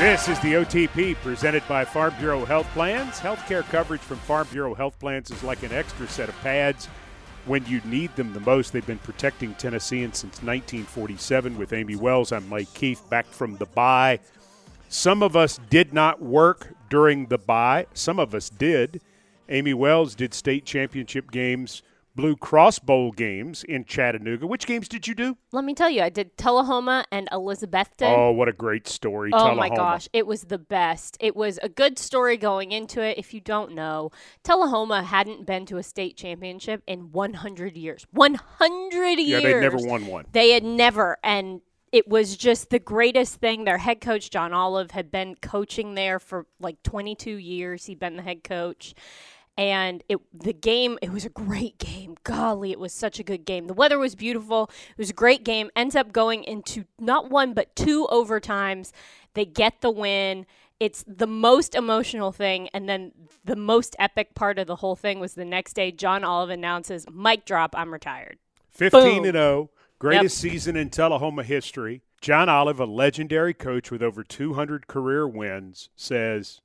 This is the OTP presented by Farm Bureau Health Plans. Healthcare coverage from Farm Bureau Health Plans is like an extra set of pads when you need them the most. They've been protecting Tennesseans since 1947 with Amie Wells. I'm Mike Keith, back from the bye. Some of us did not work during the bye, some of us did. Amie Wells did state championship games Blue Cross Bowl games in Chattanooga. Which games did you do? Let me tell you, I did Tullahoma and Elizabethton. Oh, what a great story! Oh my gosh, it was the best. It was a good story going into it. If you don't know, Tullahoma hadn't been to a state championship in 100 years. 100 years. Yeah, they never won one. They had never, and it was just the greatest thing. Their head coach John Olive had been coaching there for like 22 years. He'd been the head coach. And it the game, it was a great game. Golly, it was such a good game. The weather was beautiful. It was a great game. Ends up going into not one but two overtimes. They get the win. It's the most emotional thing. And then the most epic part of the whole thing was the next day, John Olive announces, Mic drop, I'm retired. 15 Boom. and 0, greatest season in Tullahoma history. John Olive, a legendary coach with over 200 career wins, says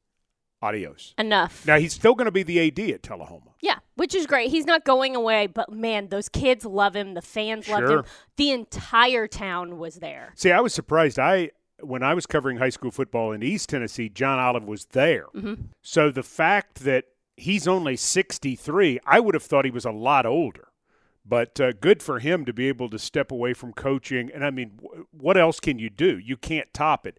adios. Enough. Now he's still going to be the AD at Tullahoma. Yeah, which is great. He's not going away, but man, those kids love him. The fans loved him. The entire town was there. See, I was surprised. I when I was covering high school football in East Tennessee, John Olive was there. So the fact that he's only 63, I would have thought he was a lot older. But uh, good for him to be able to step away from coaching. And I mean, wh- what else can you do? You can't top it.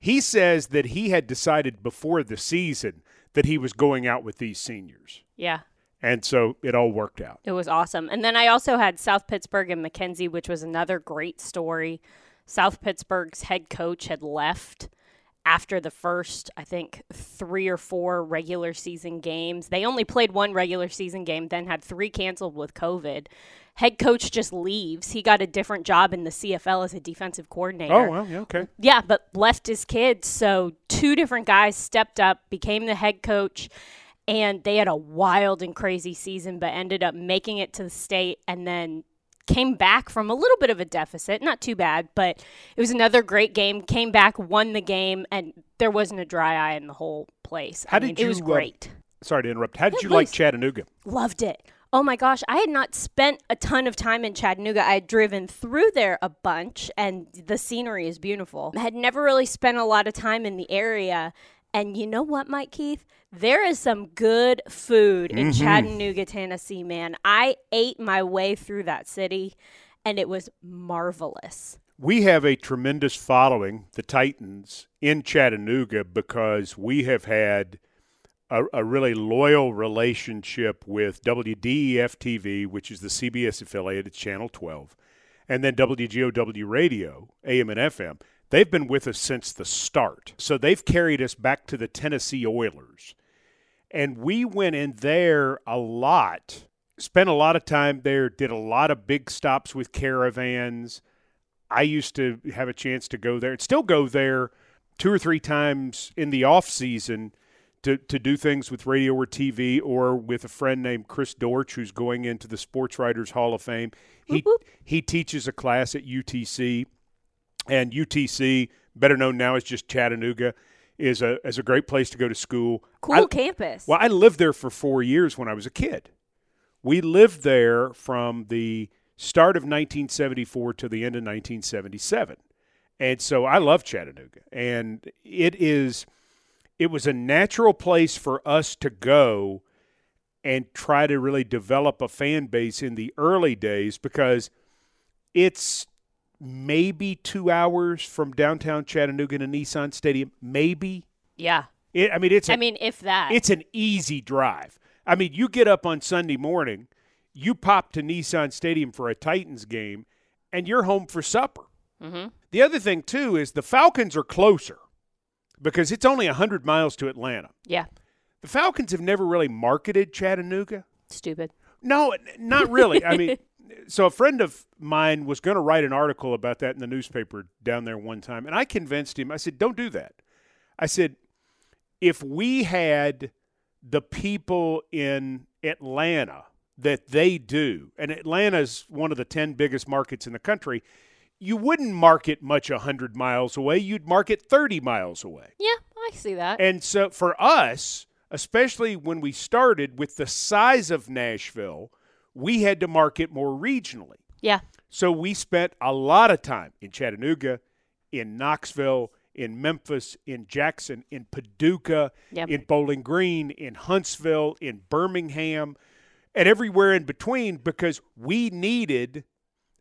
He says that he had decided before the season that he was going out with these seniors. Yeah. And so it all worked out. It was awesome. And then I also had South Pittsburg and McKenzie, which was another great story. South Pittsburg's head coach had left after the first, I think, three or four regular season games. They only played one regular season game, then had three canceled with COVID. Head coach just leaves. He got a different job in the CFL as a defensive coordinator. Oh, well, yeah, okay. Yeah, but left his kids. So two different guys stepped up, became the head coach, and they had a wild and crazy season, but ended up making it to the state and then came back from a little bit of a deficit. Not too bad, but it was another great game. Came back, won the game, and there wasn't a dry eye in the whole place. How I did mean, you, It was uh, great. Sorry to interrupt. How did you like. Chattanooga? Loved it. Oh my gosh, I had not spent a ton of time in Chattanooga. I had driven through there a bunch and the scenery is beautiful. I had never really spent a lot of time in the area. And you know what, Mike Keith? There is some good food in mm-hmm. Chattanooga, Tennessee, man. I ate my way through that city and it was marvelous. We have a tremendous following, the Titans, in Chattanooga because we have had a, a really loyal relationship with WDEF TV, which is the CBS affiliate, it's Channel 12, and then WGOW Radio, AM and FM. They've been with us since the start. So they've carried us back to the Tennessee Oilers. And we went in there a lot, spent a lot of time there, did a lot of big stops with caravans. I used to have a chance to go there and still go there two or three times in the off season to, to do things with radio or TV or with a friend named Chris Dortch, who's going into the Sports Writers Hall of Fame. He he teaches a class at UTC and UTC, better known now as just Chattanooga, is a is a great place to go to school. Cool I- campus. well, I lived there for four years when I was a kid. We lived there from the start of 1974 to the end of 1977. And so I love Chattanooga. And it is it was a natural place for us to go and try to really develop a fan base in the early days because it's maybe two hours from downtown Chattanooga to Nissan Stadium. Maybe. yeah. It, I mean, it's a, I mean, if that. it's an easy drive. I mean, you get up on Sunday morning, you pop to Nissan Stadium for a Titans game, and you're home for supper. Mhm. The other thing, too, is the Falcons are closer because it's only 100 miles to Atlanta. yeah. The Falcons have never really marketed Chattanooga. Stupid. No, not really. I mean, so a friend of mine was going to write an article about that in the newspaper down there one time, and I convinced him. I said, "Don't do that." I said, "If we had the people in Atlanta that they do, and Atlanta's one of the 10 biggest markets in the country, you wouldn't market much 100 miles away. You'd market 30 miles away. Yeah, I see that. And so for us, especially when we started with the size of Nashville, we had to market more regionally. Yeah. So we spent a lot of time in Chattanooga, in Knoxville, in Memphis, in Jackson, in Paducah, Yep. in Bowling Green, in Huntsville, in Birmingham, and everywhere in between because we needed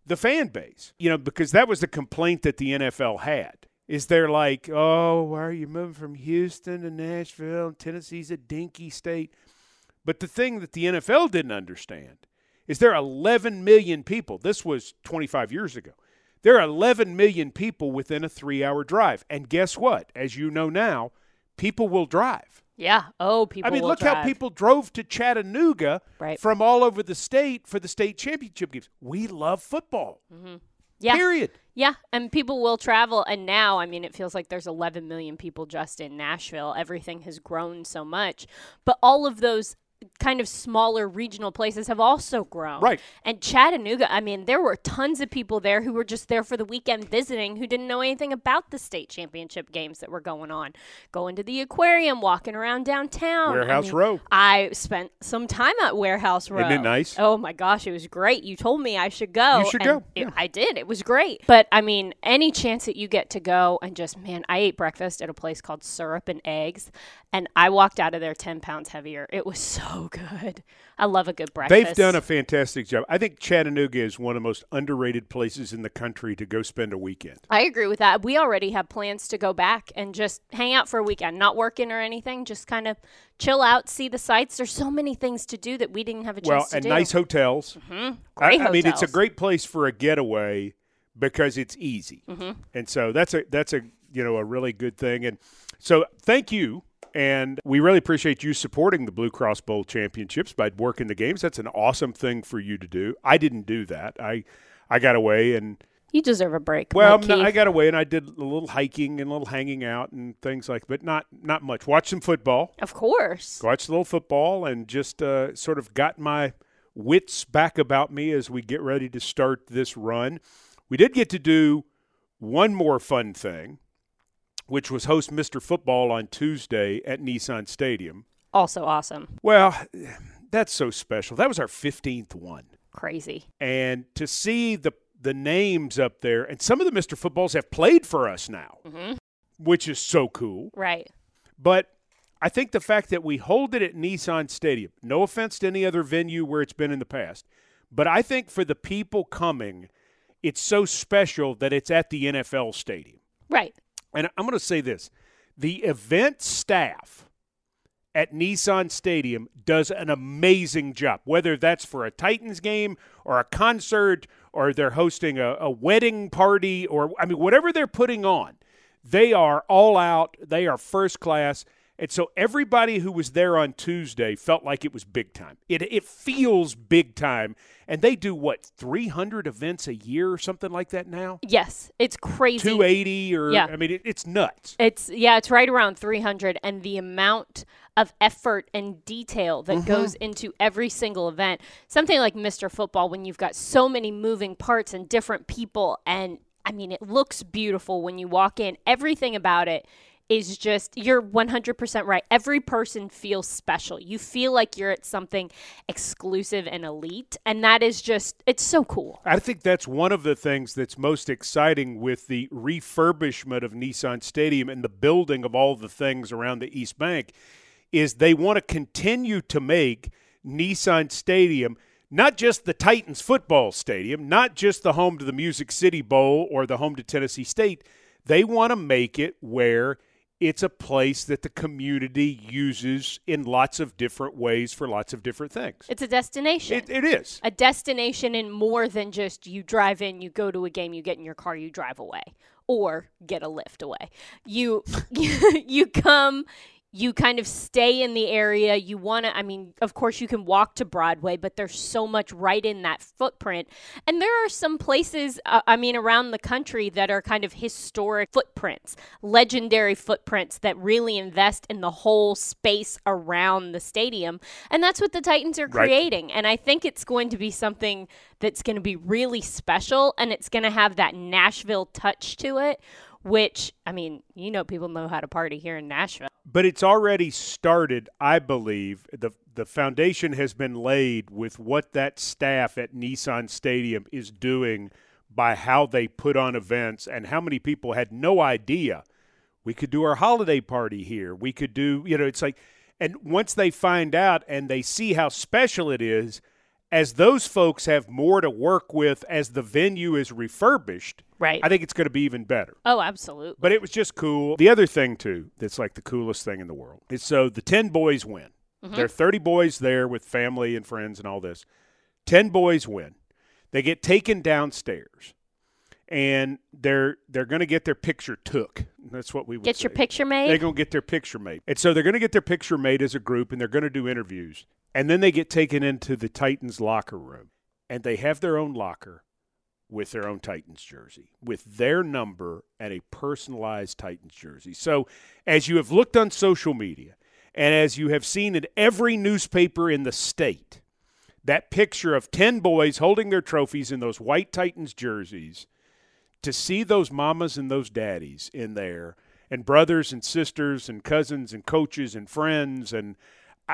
the fan base. You know, because that was the complaint that the NFL had. Is they're like, oh, why are you moving from Houston to Nashville? Tennessee's a dinky state. But the thing that the NFL didn't understand is there are 11 million people. This was 25 years ago. There are 11 million people within a three hour drive. And guess what? As you know now, people will drive. Yeah. Oh, people. I mean, look how people drove to Chattanooga Right. from all over the state for the state championship games. We love football. Mm-hmm. Yeah. Period. Yeah, and people will travel. And now, I mean, it feels like there's 11 million people just in Nashville. Everything has grown so much. But all of those kind of smaller regional places have also grown. Right. And Chattanooga, I mean, there were tons of people there who were just there for the weekend visiting who didn't know anything about the state championship games that were going on. Going to the aquarium, walking around downtown. I Warehouse mean, Row. I spent some time at Warehouse Row. Isn't it nice? Oh my gosh, it was great. You told me I should go. You should and go, it- yeah. I did. It was great. But I mean, any chance that you get to go and just, man, I ate breakfast at a place called Syrup and Eggs, and I walked out of there 10 pounds heavier. It was so good. I love a good breakfast. They've done a fantastic job. I think Chattanooga is one of the most underrated places in the country to go spend a weekend. I agree with that. We already have plans to go back and just hang out for a weekend, not working or anything, just kind of chill out, see the sights. There's so many things to do that we didn't have a chance to do. Well, to and do. nice hotels. Great I, I mean, it's a great place for a getaway because it's easy, Mm-hmm. and so that's a that's a you know a really good thing. And so thank you, and we really appreciate you supporting the Blue Cross Bowl championships by working the games. That's an awesome thing for you to do. I didn't do that. I I got away and you deserve a break. well, like no, I got away and I did a little hiking and a little hanging out and things like, but not not much. Watch some football. of course. watched a little football and just uh, sort of got my wits back about me as we get ready to start this run. We did get to do one more fun thing, which was host Mr. Football on Tuesday at Nissan Stadium. Also awesome. Well, that's so special. That was our 15th one. Crazy. And to see the the names up there, and some of the Mr. Footballs have played for us now, mm-hmm. which is so cool. Right. But I think the fact that we hold it at Nissan Stadium, no offense to any other venue where it's been in the past, but I think for the people coming, it's so special that it's at the NFL stadium. Right. And I'm going to say this the event staff at Nissan Stadium does an amazing job, whether that's for a Titans game or a concert or they're hosting a, a wedding party or, I mean, whatever they're putting on, they are all out. They are first class. And so everybody who was there on Tuesday felt like it was big time. It, it feels big time. And they do what, 300 events a year or something like that now? Yes. It's crazy. 280 or, Yeah. I mean, it, it's nuts. It's yeah, it's right around 300 and the amount of effort and detail that Mm-hmm. goes into every single event. Something like Mr. Football when you've got so many moving parts and different people and I mean it looks beautiful when you walk in. Everything about it is just you're 100% right. Every person feels special. You feel like you're at something exclusive and elite and that is just it's so cool. I think that's one of the things that's most exciting with the refurbishment of Nissan Stadium and the building of all the things around the East Bank is they want to continue to make Nissan Stadium not just the Titans football stadium, not just the home to the Music City Bowl or the home to Tennessee State. They want to make it where it's a place that the community uses in lots of different ways for lots of different things. It's a destination. It, it is. a destination in more than just you drive in, you go to a game, you get in your car, you drive away, or get a lift away. You you, you come, you kind of stay in the area. You want to, I mean, of course, you can walk to Broadway, but there's so much right in that footprint. And there are some places, uh, I mean, around the country that are kind of historic footprints, legendary footprints that really invest in the whole space around the stadium. And that's what the Titans are Right. creating. And I think it's going to be something that's going to be really special and it's going to have that Nashville touch to it. Which I mean, you know, people know how to party here in Nashville. but it's already started. I believe the the foundation has been laid with what that staff at Nissan Stadium is doing by how they put on events and how many people had no idea we could do our holiday party here. We could do, you know, it's like, and once they find out and they see how special it is, as those folks have more to work with as the venue is refurbished, Right. I think it's going to be even better. Oh, absolutely. But it was just cool. The other thing too, that's like the coolest thing in the world is so the ten boys win. Mm-hmm. There are thirty boys there with family and friends and all this. Ten boys win. They get taken downstairs, and they're they're going to get their picture took. That's what we would Get your say. picture made. They're going to get their picture made, and so they're going to get their picture made as a group, and they're going to do interviews, and then they get taken into the Titans locker room, and they have their own locker with their own Titans jersey, with their number and a personalized Titans jersey. So, as you have looked on social media, and as you have seen in every newspaper in the state, that picture of 10 boys holding their trophies in those white Titans jerseys, to see those mamas and those daddies in there, and brothers and sisters and cousins and coaches and friends, and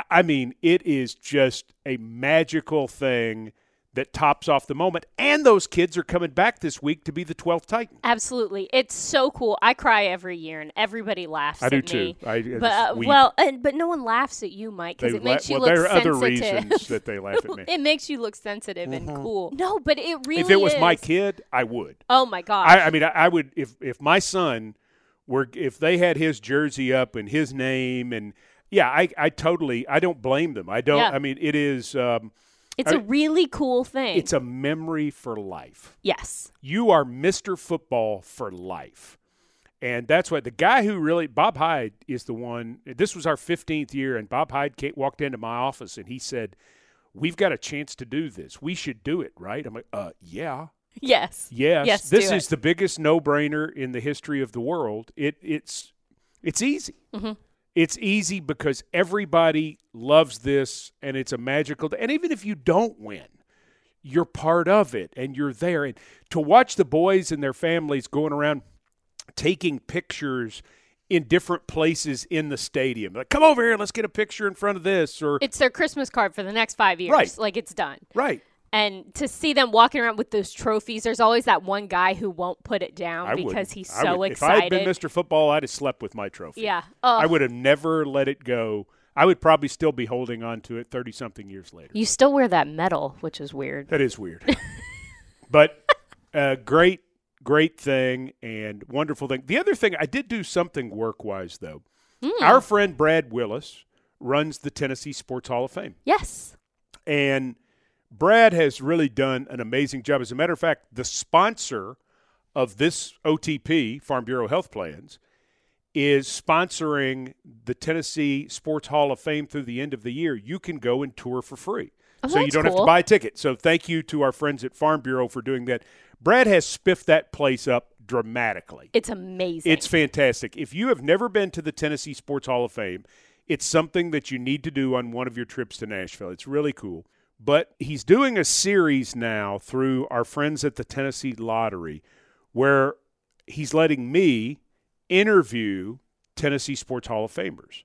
I, mean, it is just a magical thing that tops off the moment. And those kids are coming back this week to be the 12th Titan. Absolutely, it's so cool. I cry every year, and everybody laughs. I do at too. me. I- I but uh, well, and, but no one laughs at you, Mike, because They it makes la- you well, look there are other reasons that they laugh at me. it makes you look sensitive and cool. No, but it really if it was my kid, I would. Oh my gosh. I, I mean, I, I would if if my son were if they had his jersey up and his name and yeah, I I totally I don't blame them. I don't. Yeah. I mean, it is um, it's I- a really cool thing. it's a memory for life. yes. You are Mr. Football for life. And that's what the guy who really, Bob Hyde is the one. This was our 15th year, and Bob Hyde came, walked into my office and he said, We've got a chance to do this. We should do it, right? I'm like, uh, yeah. Yes. Yes, Yes, this is it. the biggest no-brainer in the history of the world. It it's it's easy. Mm-hmm. It's easy because everybody loves this, and it's a magical. And even if you don't win, you're part of it, and you're there. And to watch the boys and their families going around taking pictures in different places in the stadium, like come over here, let's get a picture in front of this, or It's their Christmas card for the next five years. Right. Like it's done. right. And to see them walking around with those trophies, there's always that one guy who won't put it down I because he's so would- excited. If I had been Mr. Football, I'd have slept with my trophy. Yeah. Oh, I would have never let it go. I would probably still be holding on to it 30 something years later. you still wear that medal, which is weird. That is weird. but uh, great, great thing and wonderful thing. The other thing, I did do something work wise, though. Hmm. Our friend Brad Willis runs the Tennessee Sports Hall of Fame. Yes. And Brad has really done an amazing job. As a matter of fact, the sponsor of this OTP, Farm Bureau Health Plans, is sponsoring the Tennessee Sports Hall of Fame through the end of the year. You can go and tour for free. Oh, so you don't have to buy a ticket. So thank you to our friends at Farm Bureau for doing that. Brad has spiffed that place up dramatically. It's amazing. It's fantastic. If you have never been to the Tennessee Sports Hall of Fame, it's something that you need to do on one of your trips to Nashville. It's really cool. But he's doing a series now through our friends at the Tennessee Lottery where he's letting me interview Tennessee Sports Hall of Famers.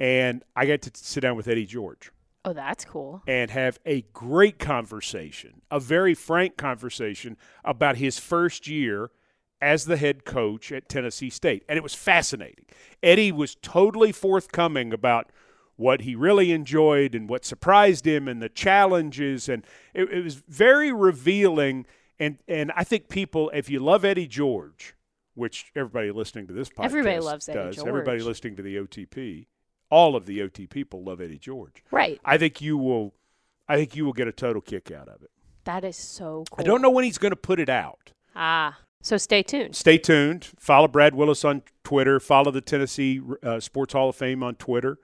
And I got to sit down with Eddie George oh, that's cool. and have a great conversation, a very frank conversation about his first year as the head coach at Tennessee State. And it was fascinating. Eddie was totally forthcoming about what he really enjoyed and what surprised him and the challenges. And it, it was very revealing. And, and I think people, if you love Eddie George, which everybody listening to this podcast Everybody loves Eddie does, everybody George. listening to the OTP, all of the OT people love Eddie George. Right. I think you will. I think you will get a total kick out of it. That is so cool. I don't know when he's going to put it out. Ah. So stay tuned. Stay tuned. Follow Brad Willis on Twitter. Follow the Tennessee uh, Sports Hall of Fame on Twitter.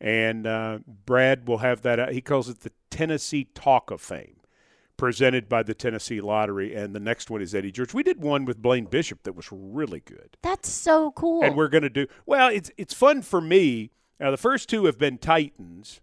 And uh, Brad will have that. He calls it the Tennessee Talk of Fame, presented by the Tennessee Lottery. And the next one is Eddie George. We did one with Blaine Bishop that was really good. That's so cool. And we're going to do well. It's it's fun for me. Now the first two have been Titans.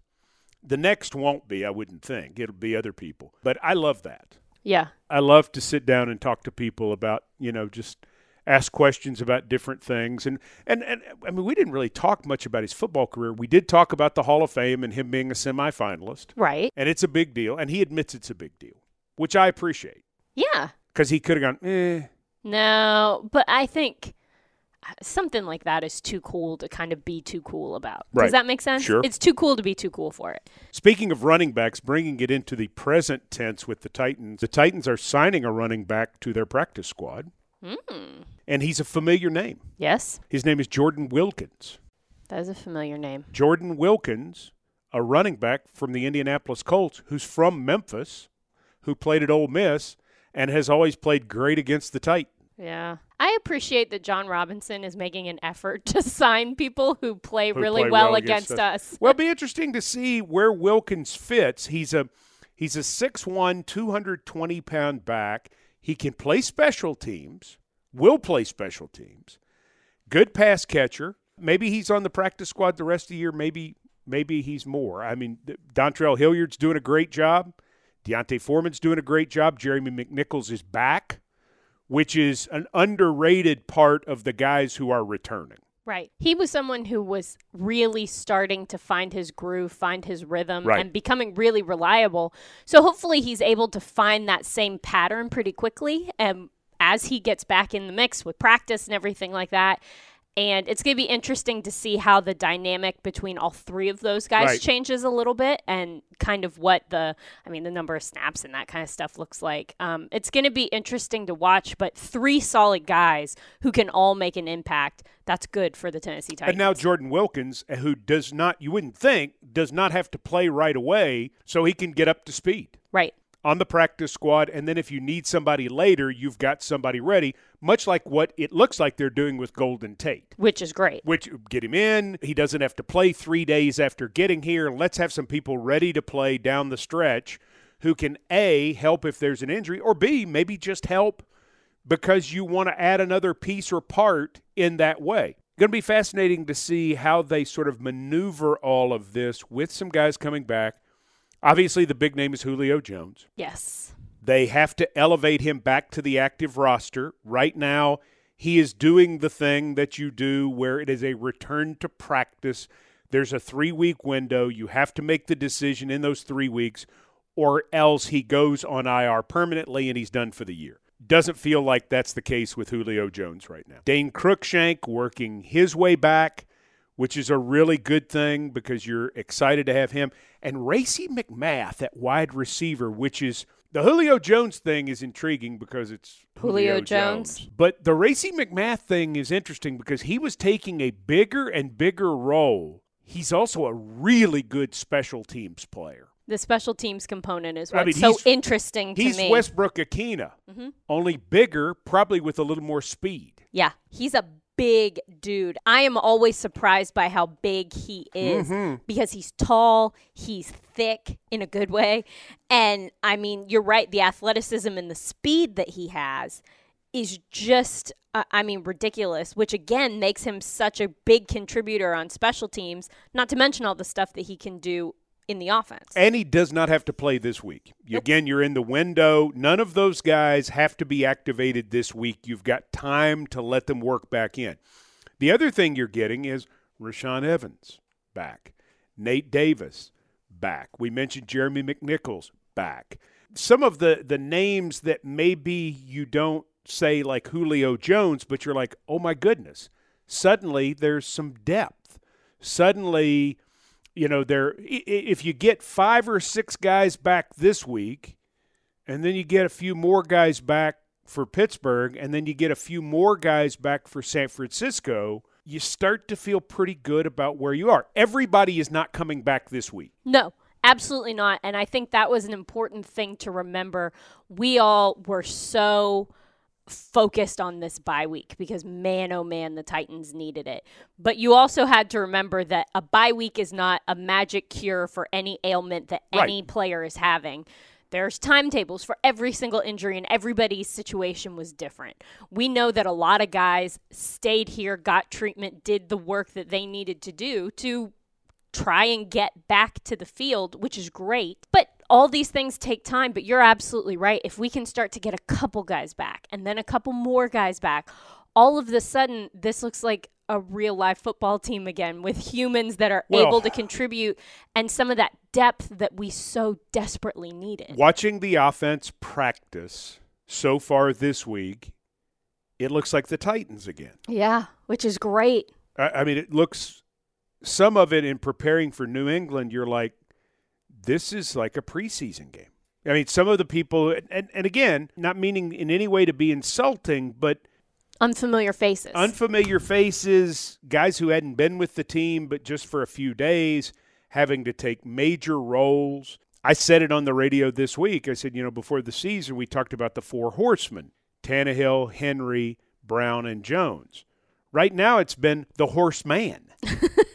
The next won't be. I wouldn't think it'll be other people. But I love that. Yeah. I love to sit down and talk to people about you know just ask questions about different things. And, and, and I mean, we didn't really talk much about his football career. We did talk about the Hall of Fame and him being a semifinalist. Right. And it's a big deal. And he admits it's a big deal, which I appreciate. Yeah. Because he could have gone, eh. No, but I think uh, something like that is too cool to kind of be too cool about. Right. Does that make sense? Sure. It's too cool to be too cool for it. Speaking of running backs, bringing it into the present tense with the Titans, the Titans are signing a running back to their practice squad. Mm. And he's a familiar name. Yes. His name is Jordan Wilkins. That is a familiar name. Jordan Wilkins, a running back from the Indianapolis Colts who's from Memphis, who played at Ole Miss and has always played great against the tight. Yeah. I appreciate that Jon Robinson is making an effort to sign people who play Who really play well, well against, against us. Well, it'll be interesting to see where Wilkins fits. He's a he's a 6'1", 220 pound back. He can play special teams. Will play special teams. Good pass catcher. Maybe he's on the practice squad the rest of the year. Maybe maybe he's more. I mean, Dontrell Hilliard's doing a great job. D'Onta Foreman's doing a great job. Jeremy McNichols is back, which is an underrated part of the guys who are returning. Right. He was someone who was really starting to find his groove, find his rhythm, Right. and becoming really reliable. So hopefully he's able to find that same pattern pretty quickly and as he gets back in the mix with practice and everything like that. And it's going to be interesting to see how the dynamic between all three of those guys Right. changes a little bit and kind of what the, I mean, the number of snaps and that kind of stuff looks like. Um, it's going to be interesting to watch, but three solid guys who can all make an impact. That's good for the Tennessee Titans. And now Jordan Wilkins, who does not, you wouldn't think, does not have to play right away, so he can get up to speed right. On the practice squad. And then if you need somebody later, you've got somebody ready, much like what it looks like they're doing with Golden Tate. Which is great. Which get him in. He doesn't have to play three days after getting here. Let's have some people ready to play down the stretch who can A, help if there's an injury, or B, maybe just help because you want to add another piece or part in that way. Going to be fascinating to see how they sort of maneuver all of this with some guys coming back. Obviously, the big name is Julio Jones. Yes. They have to elevate him back to the active roster. Right now, he is doing the thing that you do where it is a return to practice. There's a three week window. You have to make the decision in those three weeks, or else he goes on IR permanently and he's done for the year. Doesn't feel like that's the case with Julio Jones right now. Dane Cruikshank working his way back, which is a really good thing because you're excited to have him. And Racey McMath at wide receiver, which is the Julio Jones thing is intriguing because it's Julio Jones. But the Racey McMath thing is interesting because he was taking a bigger and bigger role. He's also a really good special teams player. The special teams component is I what's mean, so interesting to He's me. Westbrook Akina, Mhm. only bigger, probably with a little more speed. Yeah, he's a big dude. I am always surprised by how big he is Mm-hmm. because he's tall, he's thick in a good way. And I mean, you're right, the athleticism and the speed that he has is just uh, I mean ridiculous, which again makes him such a big contributor on special teams, not to mention all the stuff that he can do in the offense. And he does not have to play this week. You- Again, you're in the window. None of those guys have to be activated this week. You've got time to let them work back in. The other thing you're getting is Rashaan Evans back, Nate Davis back. We mentioned Jeremy McNichols back. Some of the the names that maybe you don't say like Julio Jones, but you're like, oh my goodness. Suddenly there's some depth. Suddenly you know, i- if you get five or six guys back this week, and then you get a few more guys back for Pittsburgh, and then you get a few more guys back for San Francisco, you start to feel pretty good about where you are. Everybody is not coming back this week. No, absolutely not. And I think that was an important thing to remember. We all were so focused on this bye week because man oh man the Titans needed it. But you also had to remember that a bye week is not a magic cure for any ailment that Right. any player is having. There's timetables for every single injury and everybody's situation was different. We know that a lot of guys stayed here, got treatment, did the work that they needed to do to try and get back to the field, which is great. But all these things take time, but you're absolutely right. If we can start to get a couple guys back and then a couple more guys back, all of the sudden this looks like a real live football team again with humans that are Well- able to contribute and some of that depth that we so desperately needed. Watching the offense practice so far this week, it looks like the Titans again. Yeah, which is great. I, I mean, it looks some of it in preparing for New England. You're like, this is like a preseason game. I mean, some of the people, and, and again, not meaning in any way to be insulting, but Unfamiliar faces. unfamiliar faces, guys who hadn't been with the team but just for a few days, having to take major roles. I said it on the radio this week. I said, you know, before the season, we talked about the four horsemen Tannehill, Henry, Brown, and Jones. Right now, it's been the horseman.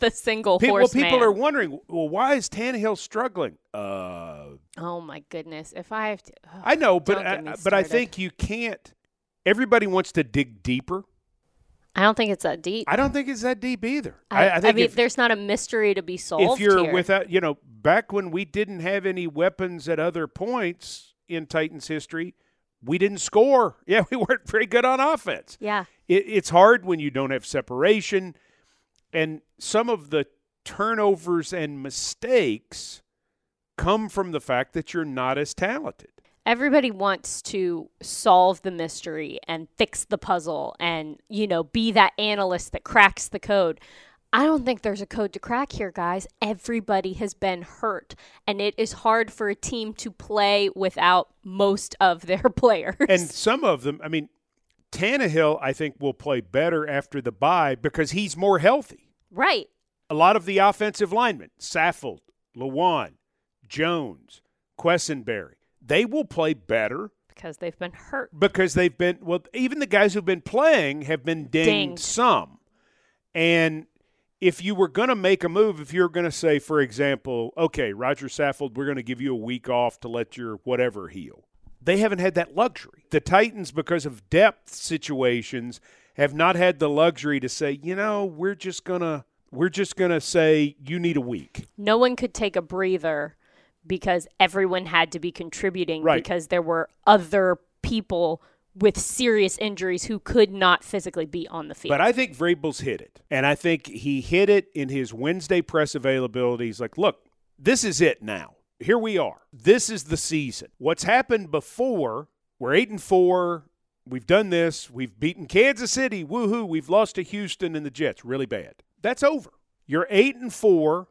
the single People, well, people man. are wondering, well, why is Tannehill struggling? Uh, Oh my goodness! If I have to, oh, I know, but I, but I think you can't. Everybody wants to dig deeper. I don't think it's that deep. I don't think it's that deep either. I, I, I think mean, if, there's not a mystery to be solved if you're here. without, you know, back when we didn't have any weapons at other points in Titans history, we didn't score. Yeah, we weren't very good on offense. yeah, It, it's hard when you don't have separation, and some of the turnovers and mistakes come from the fact that you're not as talented. everybody wants to solve the mystery and fix the puzzle, and you know, be that analyst that cracks the code. I don't think there's a code to crack here, guys. Everybody has been hurt, and it is hard for a team to play without most of their players. And some of them, I mean, Tannehill, I think, will play better after the bye because he's more healthy. right, A lot of the offensive linemen, Saffold, Lewan, Jones, Quessenberry, they will play better because they've been hurt. because they've been, well, even the guys who've been playing have been dinged, Dinged. some. And if you were going to make a move, if you're going to say, for example, okay, Roger Saffold, we're going to give you a week off to let your whatever heal. They haven't had that luxury. The Titans, because of depth situations, have not had the luxury to say, you know, we're just gonna we're just gonna say you need a week. no one could take a breather because everyone had to be contributing Right. because there were other people with serious injuries who could not physically be on the field. But I think Vrabel's hit it. And I think he hit it in his Wednesday press availability. He's like, look, this is it now. Here we are. This is the season. What's happened before, we're eight and four. We've done this. We've beaten Kansas City. Woohoo. We've lost to Houston and the Jets. Really bad. That's over. You're eight and four.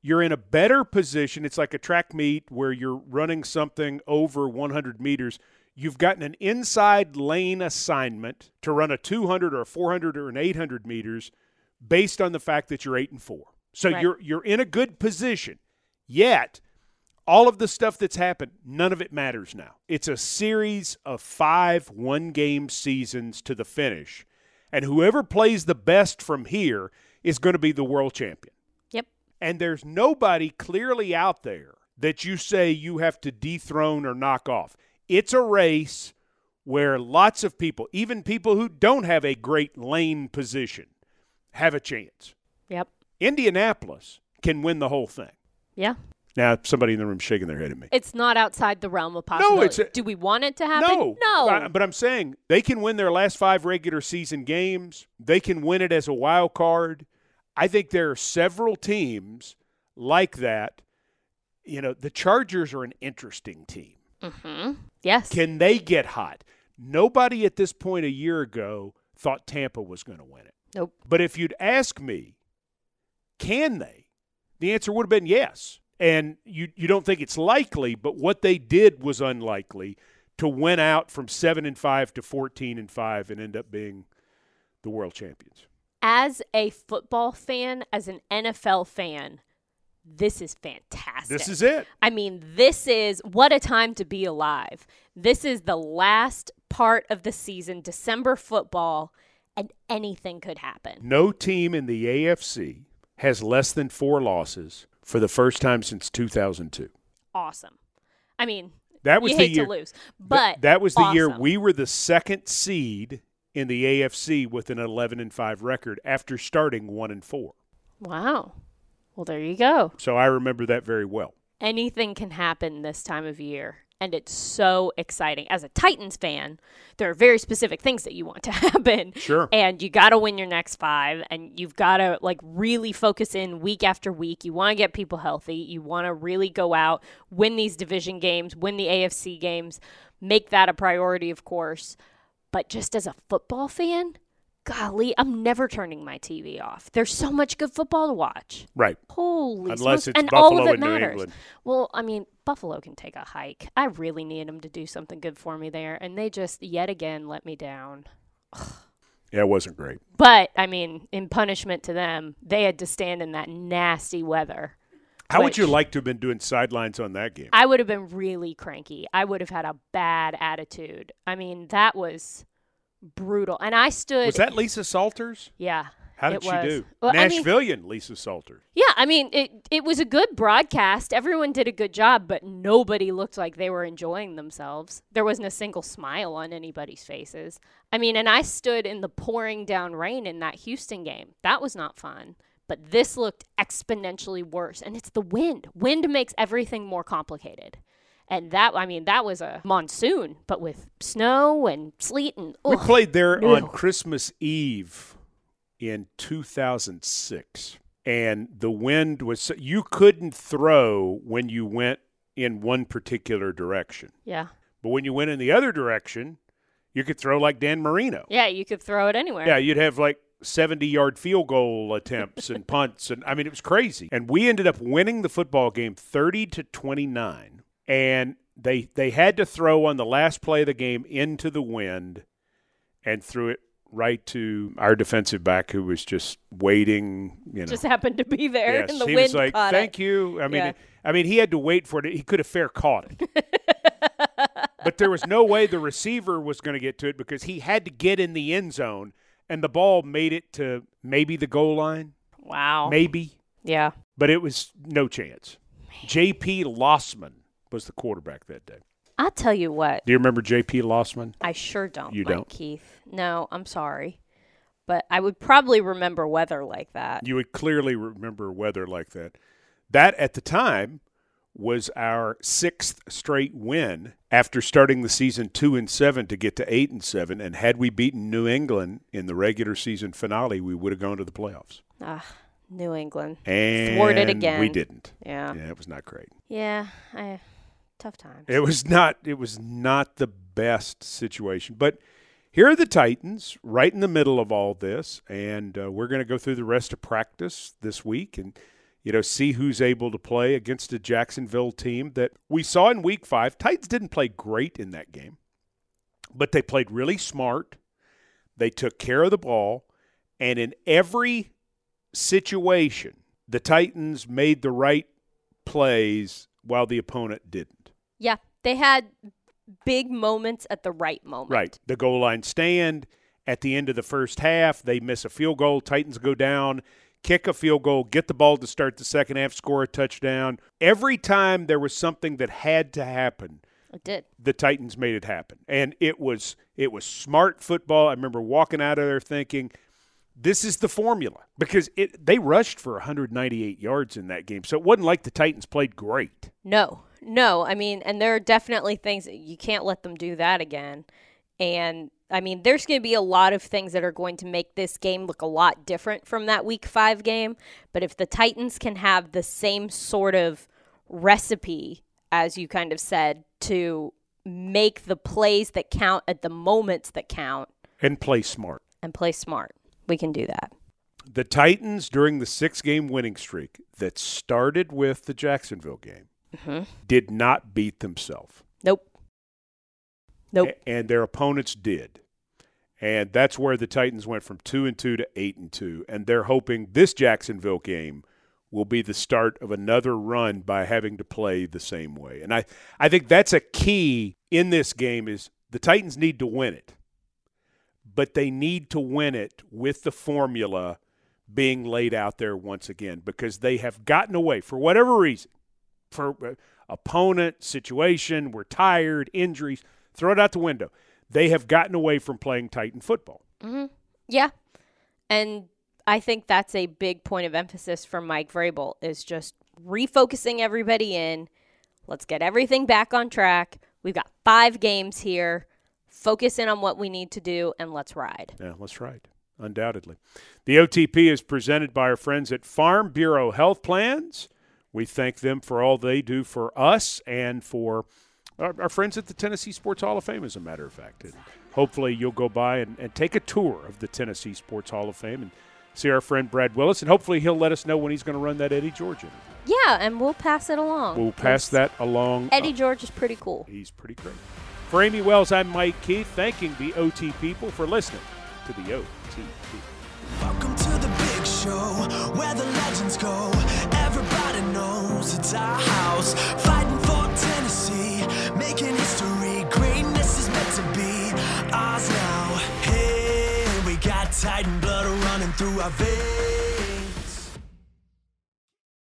You're in a better position. It's like a track meet where you're running something over 100 meters. You've gotten an inside lane assignment to run a 200 or a 400 or an 800 meters based on the fact that you're 8 and 4. So Right. you're you're in a good position. Yet all of the stuff that's happened, none of it matters now. It's a series of 5 one-game seasons to the finish. And whoever plays the best from here is going to be the world champion yep. and there's nobody clearly out there that you say you have to dethrone or knock off. It's a race where lots of people, even people who don't have a great lane position, have a chance. Yep. Indianapolis can win the whole thing. Yeah. Now, somebody in the room shaking their head at me. It's not outside the realm of possibility. it's a- Do we want it to happen? No, No. But- But I'm saying they can win their last five regular season games. They can win it as a wild card. I think there are several teams like that. You know, the Chargers are an interesting team. hmm Yes. Can they get hot? Nobody at this point a year ago thought Tampa was going to win it. nope. But if you'd ask me, can they? The answer would have been yes. And you you don't think it's likely, but what they did was unlikely to win out from 7 and 5 to 14 and 5 and end up being the world champions. As a football fan, as an NFL fan, this is fantastic. This is it. I mean, this is what a time to be alive. This is the last part of the season, December football, and anything could happen. No team in the AFC has less than four losses for the first time since 2002. Awesome. I mean, That was the hate year. to lose, Th- but that was the year we were the second seed in the AFC with an 11 and 5 record after starting 1 and 4. Wow. Well, there you go. So I remember that very well. anything can happen this time of year and it's so exciting. As a titans fan there are very specific things that you want to happen. Sure. and you got to win your next five and you've got to like really focus in week after week. You want to get people healthy. You want to really go out win these division games win the afc games make that a priority of course. But just as a football fan golly i'm never turning my tv off there's so much good football to watch Right. Holy Unless smokes. it's and all of it matters. England. Well, I mean, Buffalo can take a hike. I really need them to do something good for me there, and they just yet again let me down. Yeah, it wasn't great. But I mean, in punishment to them, they had to stand in that nasty weather. How would you like to have been doing sidelines on that game? I would have been really cranky. I would have had a bad attitude. I mean, that was brutal. And I stood. Was that Lisa Salters? Yeah. How did she was. do? Well, I mean- Nashvilleian Lisa Salters. Yeah, I mean it. It was a good broadcast. Everyone did a good job, but nobody looked like they were enjoying themselves. There wasn't a single smile on anybody's faces. I mean, and I stood in the pouring down rain in that Houston game. That was not fun. But this looked exponentially worse, and it's the wind. Wind makes everything more complicated. And that, I mean, that was a monsoon, but with snow and sleet and We played there on Christmas Eve in 2006, and the wind was you couldn't throw when you went in one particular direction, yeah, but when you went in the other direction, you could throw like Dan Marino. yeah, you could throw it anywhere. Yeah, you'd have like 70 yard field goal attempts and punts and I mean it was crazy. And we ended up winning the football game 30 to 29 and they they had to throw on the last play of the game into the wind and threw it right to our defensive back who was just waiting, you know. just happened to be there, Yes, and the he wind was like, caught "Thank it. you." I mean, Yeah. I mean, he had to wait for it. He could have fair caught it, but there was no way the receiver was going to get to it because he had to get in the end zone, and the ball made it to maybe the goal line, Wow. maybe, Yeah. but it was no chance. J.P. Losman was the quarterback that day. I'll tell you what. Do you remember J.P. Losman? I sure don't. You Mike don't? Keith. No, I'm sorry, but I would probably remember weather like that. You would clearly remember weather like that. That at the time was our sixth straight win after starting the season two and seven to get to eight and seven. And had we beaten New England in the regular season finale, we would have gone to the playoffs. Ah, New England. And Thwarted again. We didn't. Yeah. Yeah, it was not great. Yeah. I, tough times. It was not. It was not the best situation. But here are the Titans, right in the middle of all this, and uh, we're going to go through the rest of practice this week and you know see who's able to play against a Jacksonville team that we saw in Week Five. Titans didn't play great in that game, but they played really smart. They took care of the ball, and in every situation, the Titans made the right plays while the opponent didn't. Yeah. They had big moments at the right moment. Right. The goal line stand at the end of the first half, they miss a field goal, Titans go down, kick a field goal, get the ball to start the second half, score a touchdown. Every time there was something that had to happen, It did. the Titans made it happen. And it was it was smart football. I remember walking out of there thinking this is the formula because it they rushed for 198 yards in that game. So it wasn't like the Titans played great. No, no. I mean, and there are definitely things that you can't let them do that again. And I mean, there's going to be a lot of things that are going to make this game look a lot different from that week five game. But if the Titans can have the same sort of recipe, as you kind of said, to make the plays that count at the moments that count And play smart. and play smart, we can do that. The Titans, during the six game winning streak that started with the Jacksonville game, Mm-hmm. did not beat themselves. Nope. Nope. A- And their opponents did. And that's where the Titans went from 2 and 2 to 8 and 2. And they're hoping this Jacksonville game will be the start of another run by having to play the same way. And I, I think that's a key in this game is The Titans need to win it, but they need to win it with the formula being laid out there once again because they have gotten away for whatever reason, for uh, opponent, situation, we're tired, injuries, throw it out the window. They have gotten away from playing Titan football. Mm-hmm. Yeah, and I think that's a big point of emphasis from Mike Vrabel is just refocusing everybody in. Let's get everything back on track. We've got five games here. Focus in on what we need to do and let's ride. Yeah, let's ride. Undoubtedly. The OTP is presented by our friends at Farm Bureau Health Plans. We thank them for all they do for us and for our, our, friends at the Tennessee Sports Hall of Fame, as a matter of fact. And hopefully, you'll go by and, and take a tour of the Tennessee Sports Hall of Fame and see our friend Brad Willis, and hopefully he'll let us know when he's going to run that Eddie George interview. Yeah, and we'll pass it along. We'll pass that along. Eddie uh, George is pretty cool. He's pretty great. For Amie Wells, I'm Mike Keith, thanking the OT people for listening to the OTP. Welcome to the big show where the legends go. Everybody knows it's our house. Fighting for Tennessee, making history. Greatness is meant to be ours now. Hey, we got Titan blood running through our veins.